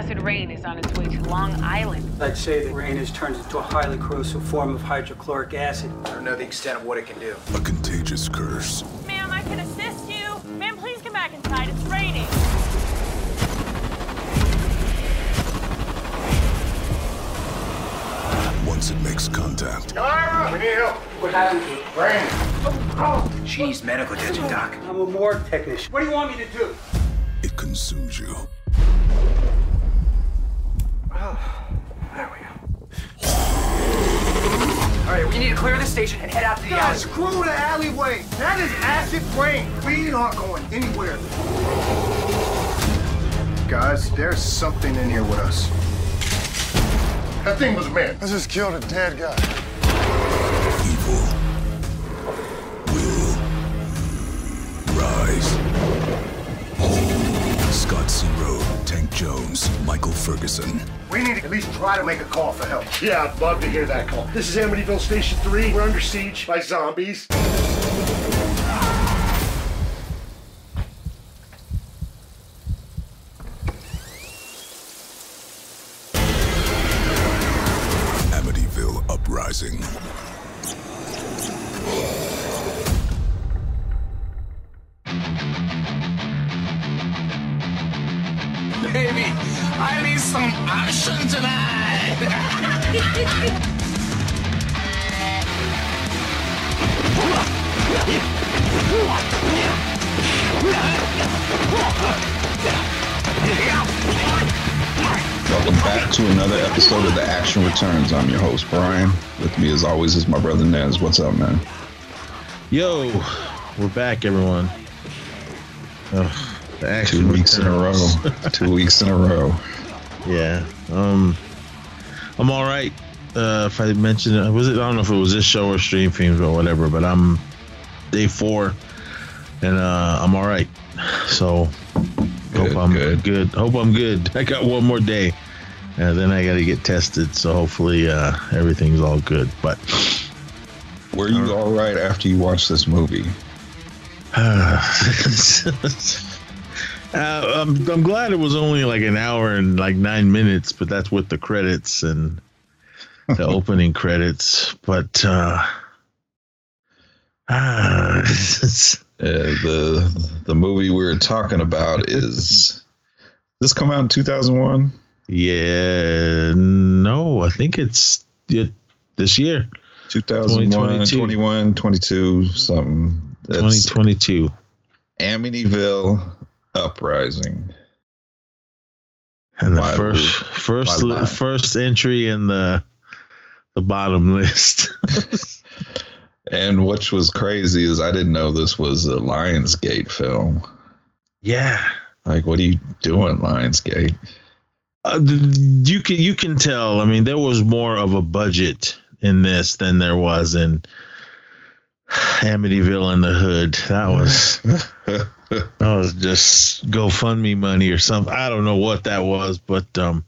acid rain is on its way to Long Island. I'd say the rain has turned into a highly corrosive form of hydrochloric acid. I don't know the extent of what it can do. A contagious curse. Ma'am, I can assist you. Ma'am, please come back inside. It's raining. Once it makes contact, Ira, we need help. What happened to you? Rain. She needs medical attention, Doc. I'm a morgue technician. What do you want me to do? it consumes you. There we go. All right, we need to clear the station and head out to the God, alley. screw the alleyway. That is acid rain. We aren't going anywhere. Guys, there's something in here with us. That thing was a man. I just killed a dead guy. Scott C. Roe, Tank Jones, Michael Ferguson. We need to at least try to make a call for help. Yeah, I'd love to hear that call. This is Amityville Station 3. We're under siege by zombies. Baby, I need some action tonight. Welcome back to another episode of The Action Returns. I'm your host, Brian. With me, as always, is my brother Nez. What's up, man? Yo, we're back, everyone. Ugh, the action Two weeks in a row. Two weeks in a row. yeah. Um, I'm all right. Uh, if I mentioned it, was it? I don't know if it was this show or Stream Fiends or whatever, but I'm day four, and uh, I'm all right. So Good, hope I'm good. good. Hope I'm good. I got one more day, and then I got to get tested. So hopefully uh, everything's all good. But Were you all right after you watched this movie? Uh, I'm, I'm glad it was only like an hour and like nine minutes, but that's with the credits and the opening credits. But uh, Uh, the the movie we are talking about is this come out in 2001? yeah, no, I think it's it, this year, 2001, 2022. 21, 22, something. That's 2022. Amityville Uprising. And the first first li- first entry in the the bottom list. And which was crazy is I didn't know this was a Lionsgate film. yeah. Like, what are you doing, Lionsgate? Uh, you can you can tell. I mean, there was more of a budget in this than there was in Amityville in the Hood. That was that was just GoFundMe money or something. I don't know what that was, but um,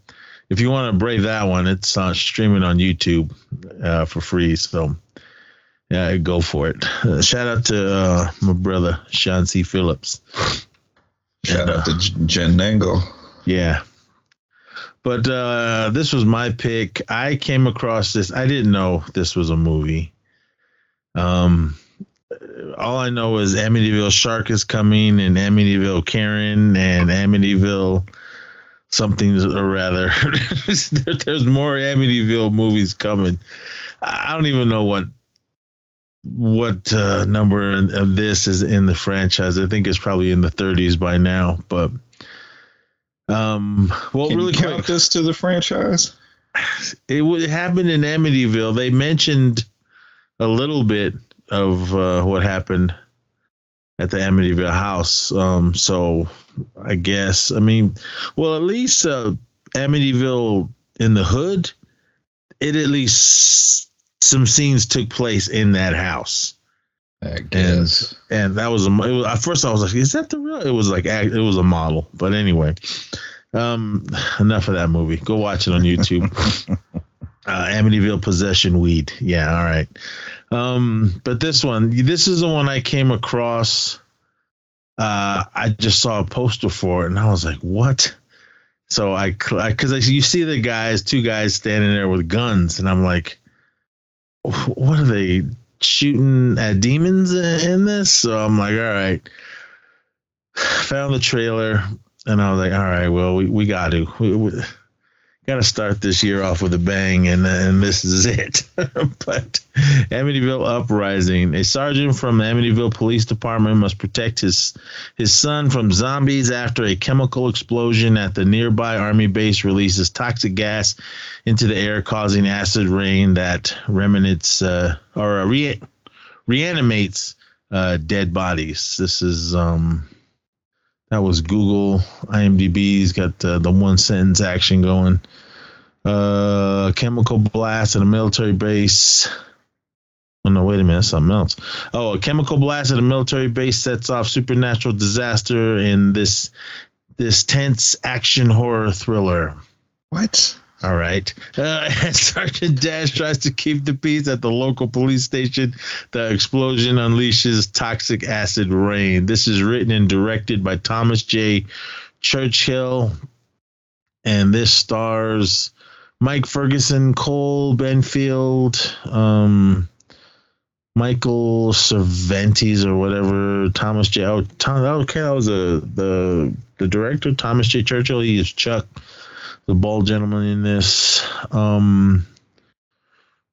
if you want to brave that one, it's uh, streaming on YouTube uh, for free. So yeah, go for it. Uh, shout out to uh, my brother Sean C. Phillips. Shout out to Jen Nangle. Yeah. But uh this was my pick. I came across this. I didn't know this was a movie. Um all I know is Amityville Shark is coming and Amityville Karen and Amityville something or rather. There's more Amityville movies coming. I don't even know what what uh, number of this is in the franchise. I think it's probably in the 30s by now, but um, well, Can really you count quick, this to the franchise? it would happen in Amityville. They mentioned a little bit of uh, what happened at the Amityville house. Um, so I guess I mean, well, at least uh, Amityville in the hood, it at least some scenes took place in that house. I guess. and that was a it was, at first I was like, is that the real? It was like it was a model, but anyway, um, enough of that movie. Go watch it on YouTube. Uh, Amityville Possession Weed. Yeah, all right. Um, but this one, this is the one I came across. Uh, I just saw a poster for it, and I was like, what? So I, because you see the guys, two guys standing there with guns, and I'm like, what are they shooting at demons in this? So I'm like, all right. Found the trailer, and I was like, all right, well, we, we got to. We, we, got to start this year off with a bang, and and this is it. but Amityville Uprising: A sergeant from the Amityville Police Department must protect his his son from zombies after a chemical explosion at the nearby army base releases toxic gas into the air, causing acid rain that remnants uh, or re- reanimates uh, dead bodies. This is um. That was Google. IMDb's got uh, the one sentence action going. Uh, chemical blast at a military base. Oh no, wait a minute, something else. Oh, a chemical blast at a military base sets off supernatural disaster in this this tense action horror thriller. What? All right. Uh, Sergeant Dash tries to keep the peace at the local police station. The explosion unleashes toxic acid rain. This is written and directed by Thomas J. Churchill. And this stars Mike Ferguson, Cole Benfield, um, Michael Cervantes or whatever, Thomas J. Oh, Tom, okay, that was a, the the director, Thomas J. Churchill. He is Chuck the bald gentleman in this. Um,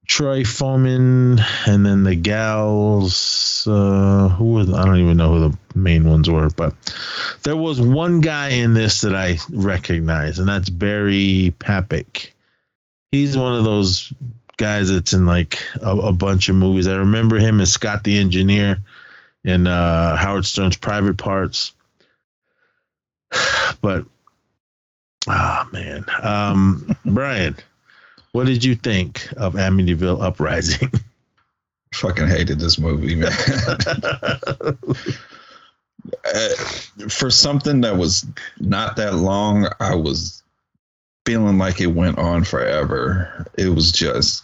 Troy Foreman, and then the gals. Uh, who was I don't even know who the main ones were, but there was one guy in this that I recognize, and that's Barry Papick. He's one of those guys that's in like a, a bunch of movies. I remember him as Scott the Engineer in uh, Howard Stern's Private Parts. But man, um, Brian, what did you think of Amityville Uprising? Fucking hated this movie, man. uh, for something that was not that long, I was feeling like it went on forever. It was just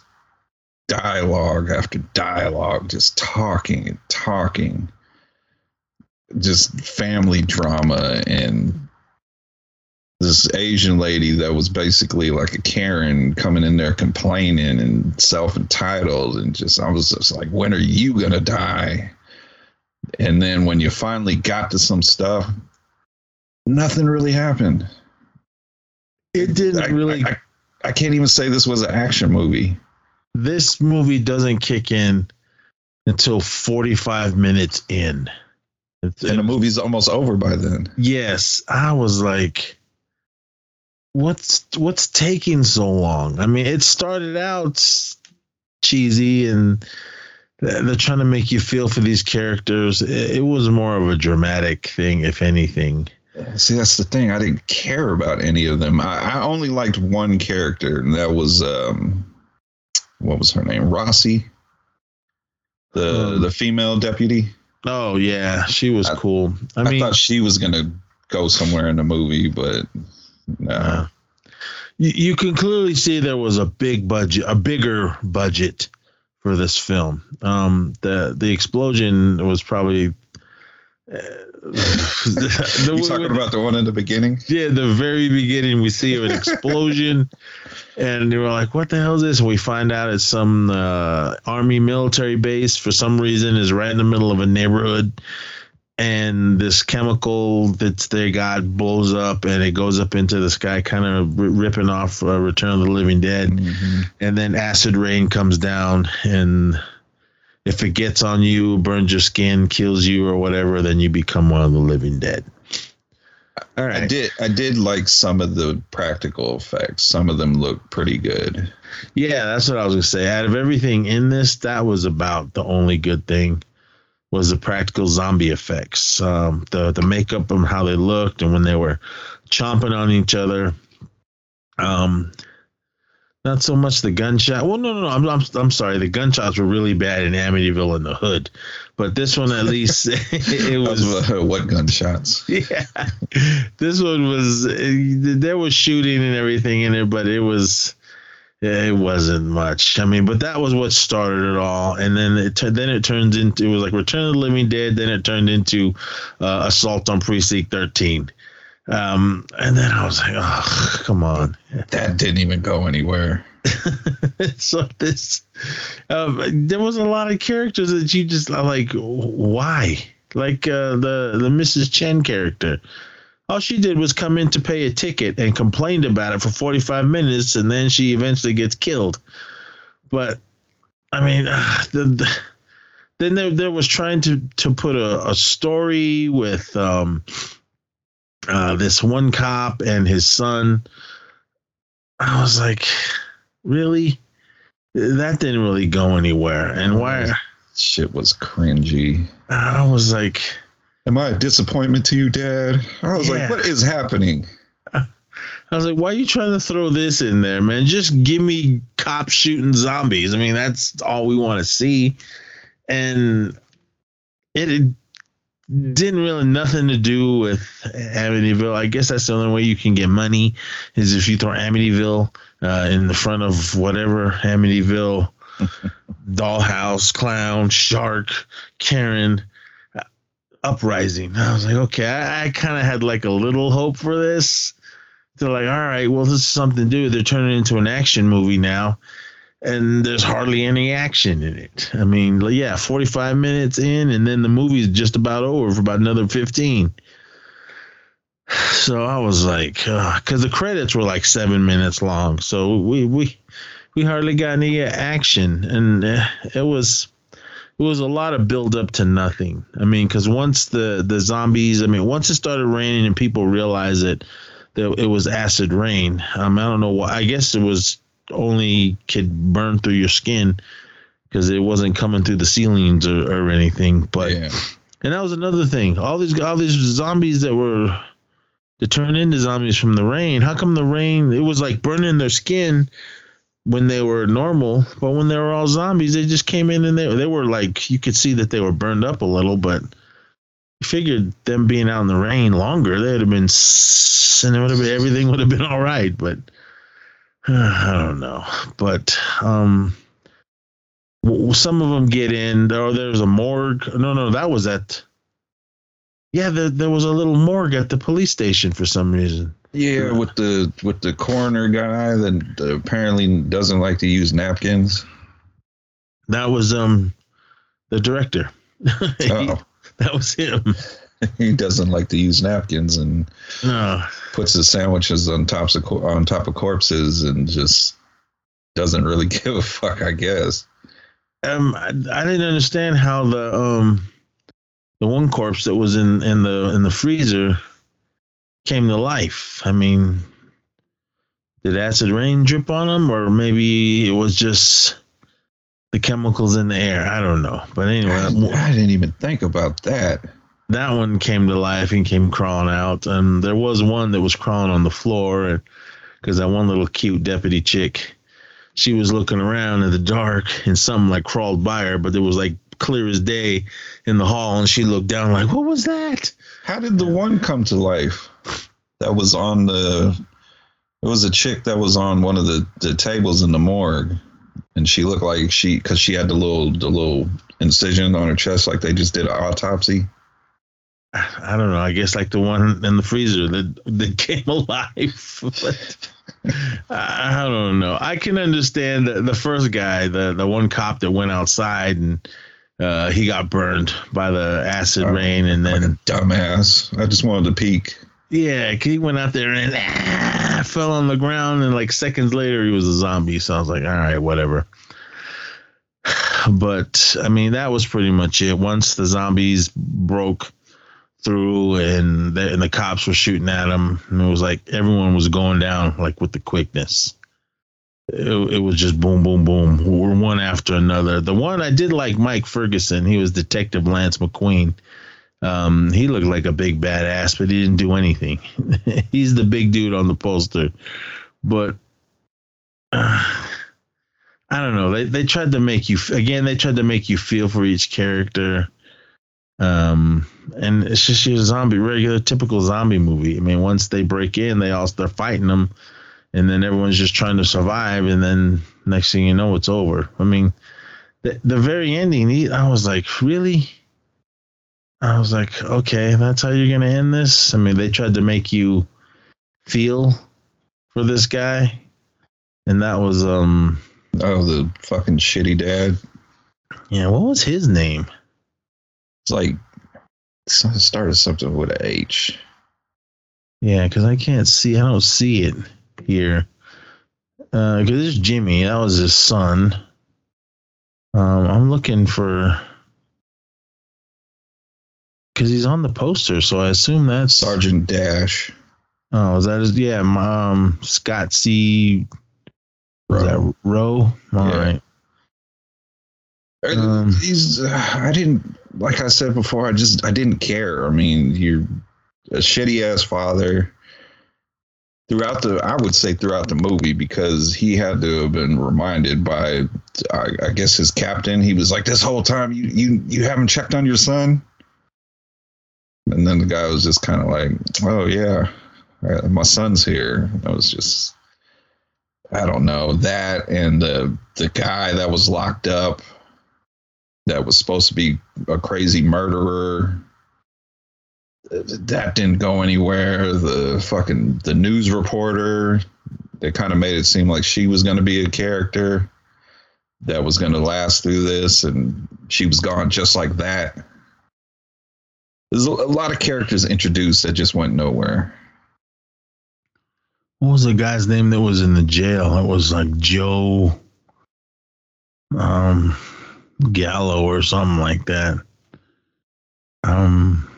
dialogue after dialogue, just talking and talking, just family drama and this Asian lady that was basically like a Karen coming in there complaining and self entitled and just I was just like, when are you gonna die? And then when you finally got to some stuff, nothing really happened. It didn't I, really. I, I, I can't even say this was an action movie. This movie doesn't kick in until 45 minutes in. It's, and the movie's almost over by then. Yes. I was like, what's what's taking so long? I mean, it started out cheesy and they're trying to make you feel for these characters. It, was more of a dramatic thing, if anything. See, that's the thing. I didn't care about any of them. I, I only liked one character, and that was um, what was her name? Rossi, the um, the female deputy. Oh yeah, she was I, cool. I, mean I mean, thought she was gonna go somewhere in the movie, but no. You, you can clearly see there was a big budget, a bigger budget for this film. Um, the the explosion was probably. Uh, the, you talking about the one in the beginning? Yeah, the very beginning, we see an explosion, and they were like, "What the hell is this?" And we find out it's some uh, army military base for some reason is right in the middle of a neighborhood, and this chemical that's they got blows up and it goes up into the sky, kind of r- ripping off uh, Return of the Living Dead. Mm-hmm. And then acid rain comes down, and if it gets on you, burns your skin, kills you, or whatever, then you become one of the living dead. All right. I did. I did like some of the practical effects. Some of them look pretty good. Yeah, that's what I was gonna say. Out of everything in this, that was about the only good thing was the practical zombie effects, um, the the makeup and how they looked, and when they were chomping on each other. Um, not so much the gunshot. Well, no, no, no. I'm, I'm, I'm sorry. The gunshots were really bad in Amityville in the hood, but this one at least it, was what gunshots? Yeah, this one was there was shooting and everything in it, but it was it wasn't much. I mean, but that was what started it all, and then it then it turns into it was like Return of the Living Dead. Then it turned into uh, Assault on Precinct Thirteen. Um, and then I was like, oh, come on. That didn't even go anywhere. so this, um, there was a lot of characters that you just like, why? Like uh, the the Mrs. Chen character. All she did was come in to pay a ticket and complained about it for 45 minutes, and then she eventually gets killed. But I mean, uh, the, the, then there there was trying to to put a, a story with um, uh, this one cop and his son. I was like, really? That didn't really go anywhere. And why? Shit was cringy. I was like, Am I a disappointment to you, Dad? I was Yeah. like, what is happening? I was like, why are you trying to throw this in there, man? Just give me cops shooting zombies. I mean, that's all we want to see. And it, it didn't really nothing to do with Amityville. I guess that's the only way you can get money is if you throw Amityville uh, in the front of whatever Amityville, dollhouse, clown, shark, Karen, uprising. I was like, okay, I, I kind of had like a little hope for this. They're like, all right, well, this is something do. They're turning into an action movie now, and there's hardly any action in it. I mean, yeah, 45 minutes in, and then the movie's just about over for about another 15. So I was like, because the credits were like seven minutes long, so we we we hardly got any action, and uh, it was it was a lot of build up to nothing. I mean, because once the the zombies, I mean, once it started raining and people realized that that it was acid rain. Um, I don't know why. I guess it was only could burn through your skin because it wasn't coming through the ceilings or, or anything. But Yeah. and that was another thing. All these all these zombies that were to turn into zombies from the rain. How come the rain? It was like burning their skin when they were normal, but when they were all zombies, they just came in and they they were like you could see that they were burned up a little, but you figured them being out in the rain longer, they'd have been and it would have been everything would have been all right. But I don't know. But um, some of them get in. Oh, there's a morgue. No, no, that was at. Yeah, there, there was a little morgue at the police station for some reason. Yeah, with the with the coroner guy that apparently doesn't like to use napkins. That was um the director. He- Oh, that was him. he doesn't like to use napkins and No, puts his sandwiches on tops of on top of corpses and just doesn't really give a fuck. I guess. um, I, I didn't understand how the um the one corpse that was in in the in the freezer came to life. I mean, did acid rain drip on him, or maybe it was just the chemicals in the air? I don't know. But anyway, I didn't even think about that. that one came to life and came crawling out. And there was one that was crawling on the floor because that one little cute deputy chick, she was looking around in the dark and something like crawled by her, but it was like clear as day in the hall. And she looked down like, what was that? How did the one come to life? That was on the. It was a chick that was on one of the, the tables in the morgue, and she looked like she because she had the little the little incision on her chest, like they just did an autopsy. I don't know. I guess like the one in the freezer that, that came alive. but I don't know. I can understand the, the first guy, the, the one cop that went outside and uh, he got burned by the acid Oh, rain. And Like then, dumbass. I just wanted to peek. Yeah, he went out there and ah, fell on the ground. And like seconds later, he was a zombie. So I was like, all right, whatever. But I mean, that was pretty much it. Once the zombies broke through and the, and the cops were shooting at him, and it was like everyone was going down like with the quickness. It, it was just boom, boom, boom, We're one after another. The one I did like Mike Ferguson. He was Detective Lance McQueen. Um, he looked like a big badass, but he didn't do anything. He's the big dude on the poster, but uh, I don't know. They they tried to make you again. They tried to make you feel for each character. Um, and it's just your zombie, regular, typical zombie movie. I mean, once they break in, they all start fighting them, and then everyone's just trying to survive. And then next thing you know, it's over. I mean, the the very ending, he- I was like, really, I was like, okay, that's how you're gonna end this. I mean, they tried to make you feel for this guy, and that was um, Oh, the fucking shitty dad. yeah, what was his name? It's like it started something with a H. Yeah, because I can't see. I don't see it here. Uh because it's Jimmy. That was his son. Um, I'm looking for because he's on the poster, so I assume that's Sergeant Dash. Oh, is that his? Yeah, um, Scott C. Was that Rowe? All Yeah. right. Um, He's. Uh, I didn't. Like I said before, I just I didn't care. I mean, you're a shitty ass father. Throughout the, I would say throughout the movie, because he had to have been reminded by, I, I guess his captain. He was like, "This whole time, you you you haven't checked on your son." And then the guy was just kind of like, "Oh yeah, my son's here." I was just, I don't know that, and the the guy that was locked up, that was supposed to be a crazy murderer. That didn't go anywhere. The fucking the news reporter, they kind of made it seem like she was going to be a character that was going to last through this, and she was gone just like that. There's a, a lot of characters introduced that just went nowhere. What was the guy's name that was in the jail? It was like Joe um Gallo or something like that. Um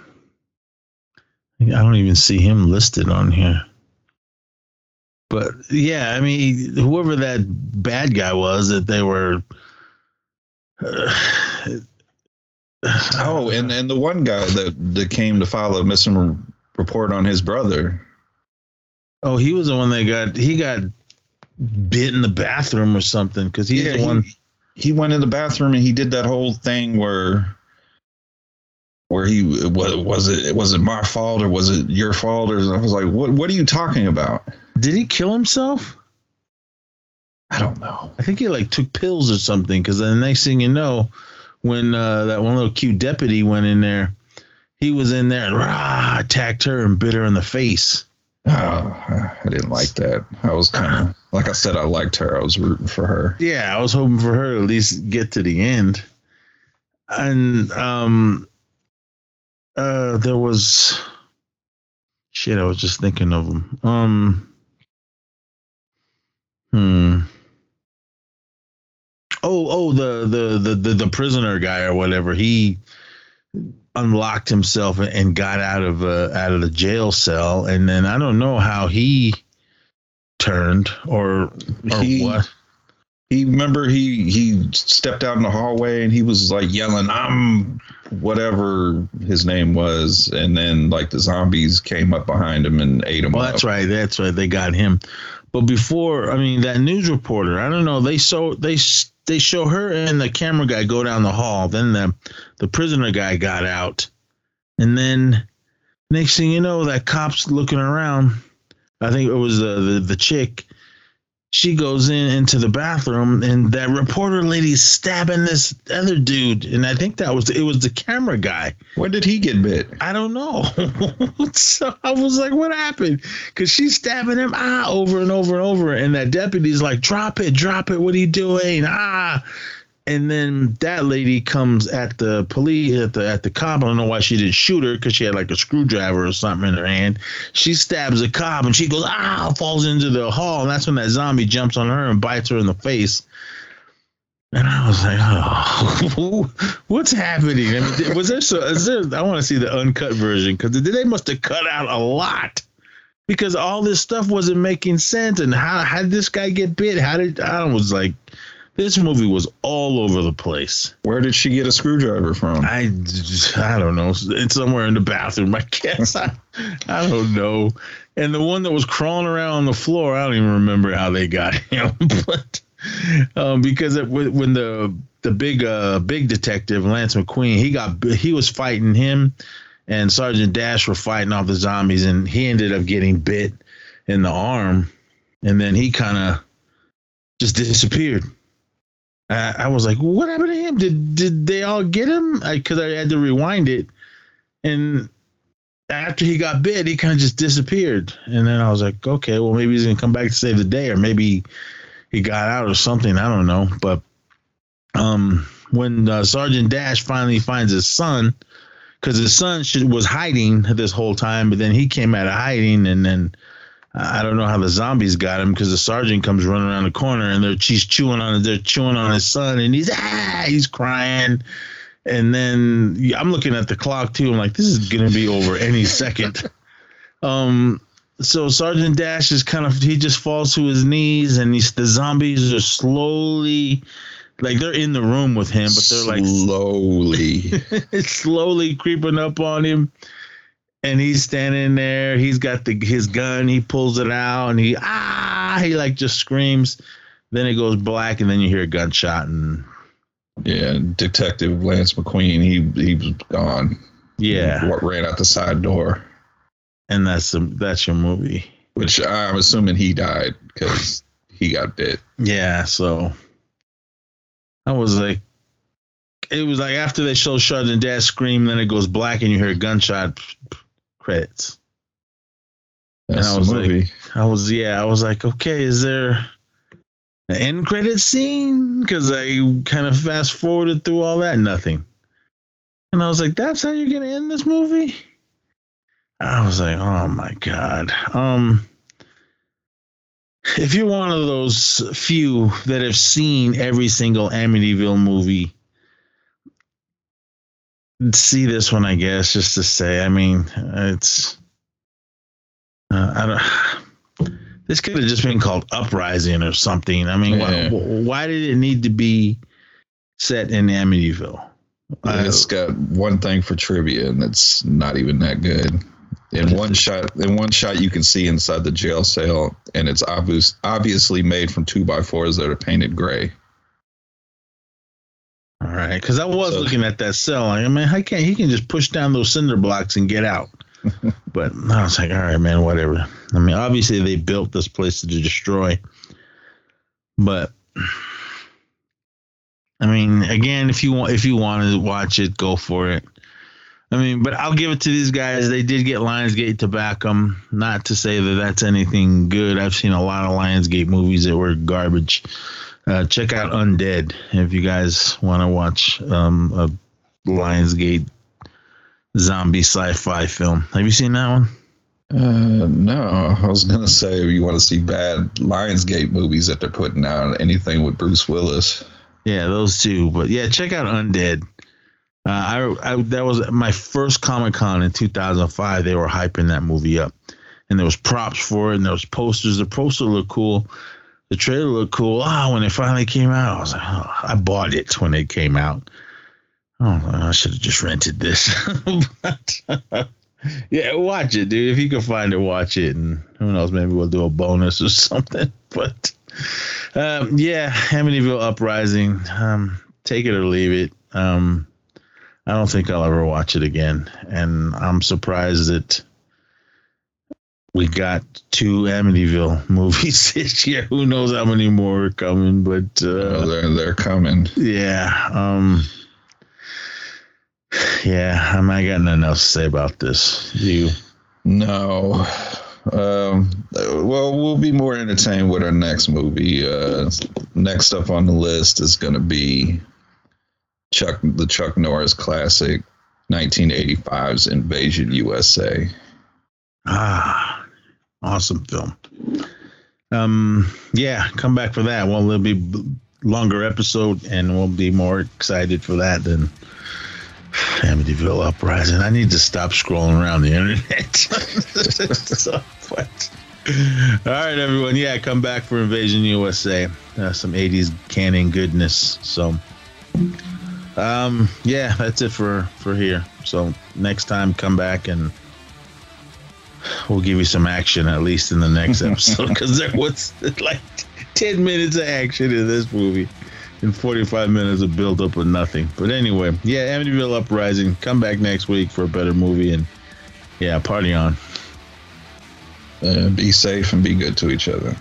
I don't even see him listed on here. But yeah, I mean, whoever that bad guy was that they were uh, Oh, and and the one guy that that came to file a missing report on his brother. Oh, he was the one that got he got bit in the bathroom or something because he's Yeah, the he- one. he went in the bathroom and he did that whole thing where where he was was it was it my fault or was it your fault or I was like what what are you talking about? Did he kill himself? I don't know. I think he like took pills or something because the next thing you know, when uh, that one little cute deputy went in there, he was in there and rah, attacked her and bit her in the face. Oh, I didn't like that. I was kind of like I said I liked her. I was rooting for her. Yeah, I was hoping for her to at least get to the end. And um uh there was shit, I was just thinking of him. Um hmm. Oh, oh, the the the the, the prisoner guy or whatever. He unlocked himself and got out of uh, out of the jail cell, and then I don't know how he turned or or He- what. He remember he he stepped out in the hallway and he was like yelling I'm whatever his name was and then like the zombies came up behind him and ate him Well, up. that's right. That's right. They got him. But before, I mean, that news reporter, I don't know. They so they they show her and the camera guy go down the hall. Then the the prisoner guy got out, and then next thing you know, that cop's looking around. I think it was the the, the chick. She goes in into the bathroom, and that reporter lady's stabbing this other dude. And I think that was it was the camera guy. When did he get bit? I don't know. so I was like, what happened? Because she's stabbing him ah over and over and over. And that deputy's like, drop it, drop it. What are you doing? Ah. And then that lady comes at the police at the at the cop. I don't know why she didn't shoot her because she had like a screwdriver or something in her hand. She stabs a cop and she goes ah falls into the hall and that's when that zombie jumps on her and bites her in the face. And I was like, oh, what's happening? I mean, was there so? Is there? I want to see the uncut version because they must have cut out a lot because all this stuff wasn't making sense. And how how did this guy get bit? How did I was like, this movie was all over the place. Where did she get a screwdriver from? I I don't know. It's somewhere in the bathroom, I guess. I, I don't know. And the one that was crawling around on the floor, I don't even remember how they got him, but um, because it, when when the the big uh big detective Lance McQueen, he got he was fighting him, and Sergeant Dash were fighting off the zombies, and he ended up getting bit in the arm, and then he kind of just disappeared. I, I was like, "What happened to him? Did did they all get him?" Because I, had to rewind it, And after he got bit, he kind of just disappeared. And then I was like, okay, well, maybe he's to come back to save the day, or maybe he got out or something. I don't know. But um, when uh, Sergeant Dash finally finds his son, because his son should, was hiding this whole time, but then he came out of hiding, and then I don't know how the zombies got him because the sergeant comes running around the corner and they're she's chewing on they're chewing on his son, and he's ah he's crying. And then I'm looking at the clock too. I'm like, this is gonna be over any second. Um, so Sergeant Dash is kind of he just falls to his knees, and he's the zombies are slowly, like they're in the room with him, but they're like slowly, slowly creeping up on him. And he's standing there. He's got the his gun. He pulls it out, and he ah he like just screams. Then it goes black, and then you hear a gunshot, and yeah, Detective Lance McQueen, he he was gone. Yeah, What ran out the side door, and that's the that's your movie. which I'm assuming he died because he got bit. Yeah, so I was like, it was like after they show Sergeant Dad scream, then it goes black, and you hear a gunshot credits. That's and I was movie. like, I was yeah, I was like, okay, is there an end credit scene? Because I kind of fast forwarded through all that, nothing. And I was like, that's how you're gonna end this movie? I was like, oh my god. Um, if you're one of those few that have seen every single Amityville movie, see this one, I guess, just to say. I mean, it's. Uh, I don't. This could have just been called Uprising or something. I mean, Yeah. why, why did it need to be set in Amityville? I- it's got one thing for trivia, and it's not even that good. In one shot, in one shot, you can see inside the jail cell, and it's obvious, obviously made from two by fours that are painted gray. All right, because I was So- looking at that cell. I mean, I can't. He can just push down those cinder blocks and get out. but I was like, all right, man, whatever. I mean, obviously they built this place to destroy, but I mean, again, if you want, if you want to watch it, go for it. I mean, but I'll give it to these guys. They did get Lionsgate to back them. Not to say that that's anything good. I've seen a lot of Lionsgate movies that were garbage. Uh, check out Undead if you guys want to watch um, a Lionsgate zombie sci-fi film. Have you seen that one? Uh, no, I was gonna say you want to see bad Lionsgate movies that they're putting out. Anything with Bruce Willis. Yeah, those two. But yeah, check out Undead. Uh, I, I that was my first Comic Con in 2005. They were hyping that movie up, and there was props for it, and there was posters. The poster looked cool. The trailer looked cool. Ah, when it finally came out, I was like, oh, I bought it when it came out. Oh, I should have just rented this. But, yeah, watch it, dude. If you can find it, watch it, and who knows, maybe we'll do a bonus or something. But um, yeah, Amityville Uprising. Um, take it or leave it. Um, I don't think I'll ever watch it again, and I'm surprised that we got two Amityville movies this year. Who knows how many more are coming? But Oh, uh, they're they're coming. yeah, um, yeah, I'm not got nothing else to say about this. You, No. Um, well, we'll be more entertained with our next movie. Uh, next up on the list is going to be Chuck, the Chuck Norris classic, 1985's Invasion USA. ah, awesome film. Um, yeah, come back for that. Well, it'll be longer episode, and we'll be more excited for that than Amityville Uprising. I need to stop scrolling around the internet. so, but, all right, everyone. Yeah, come back for Invasion USA. Uh, some 80s Cannon goodness. So, um, yeah, that's it for for here. So next time, come back and we'll give you some action at least in the next episode because there was like 10 minutes of action in this movie and 45 minutes of build up of nothing. But anyway, yeah, Amityville Uprising. Come back next week for a better movie and yeah, party on. Uh, be safe and be good to each other.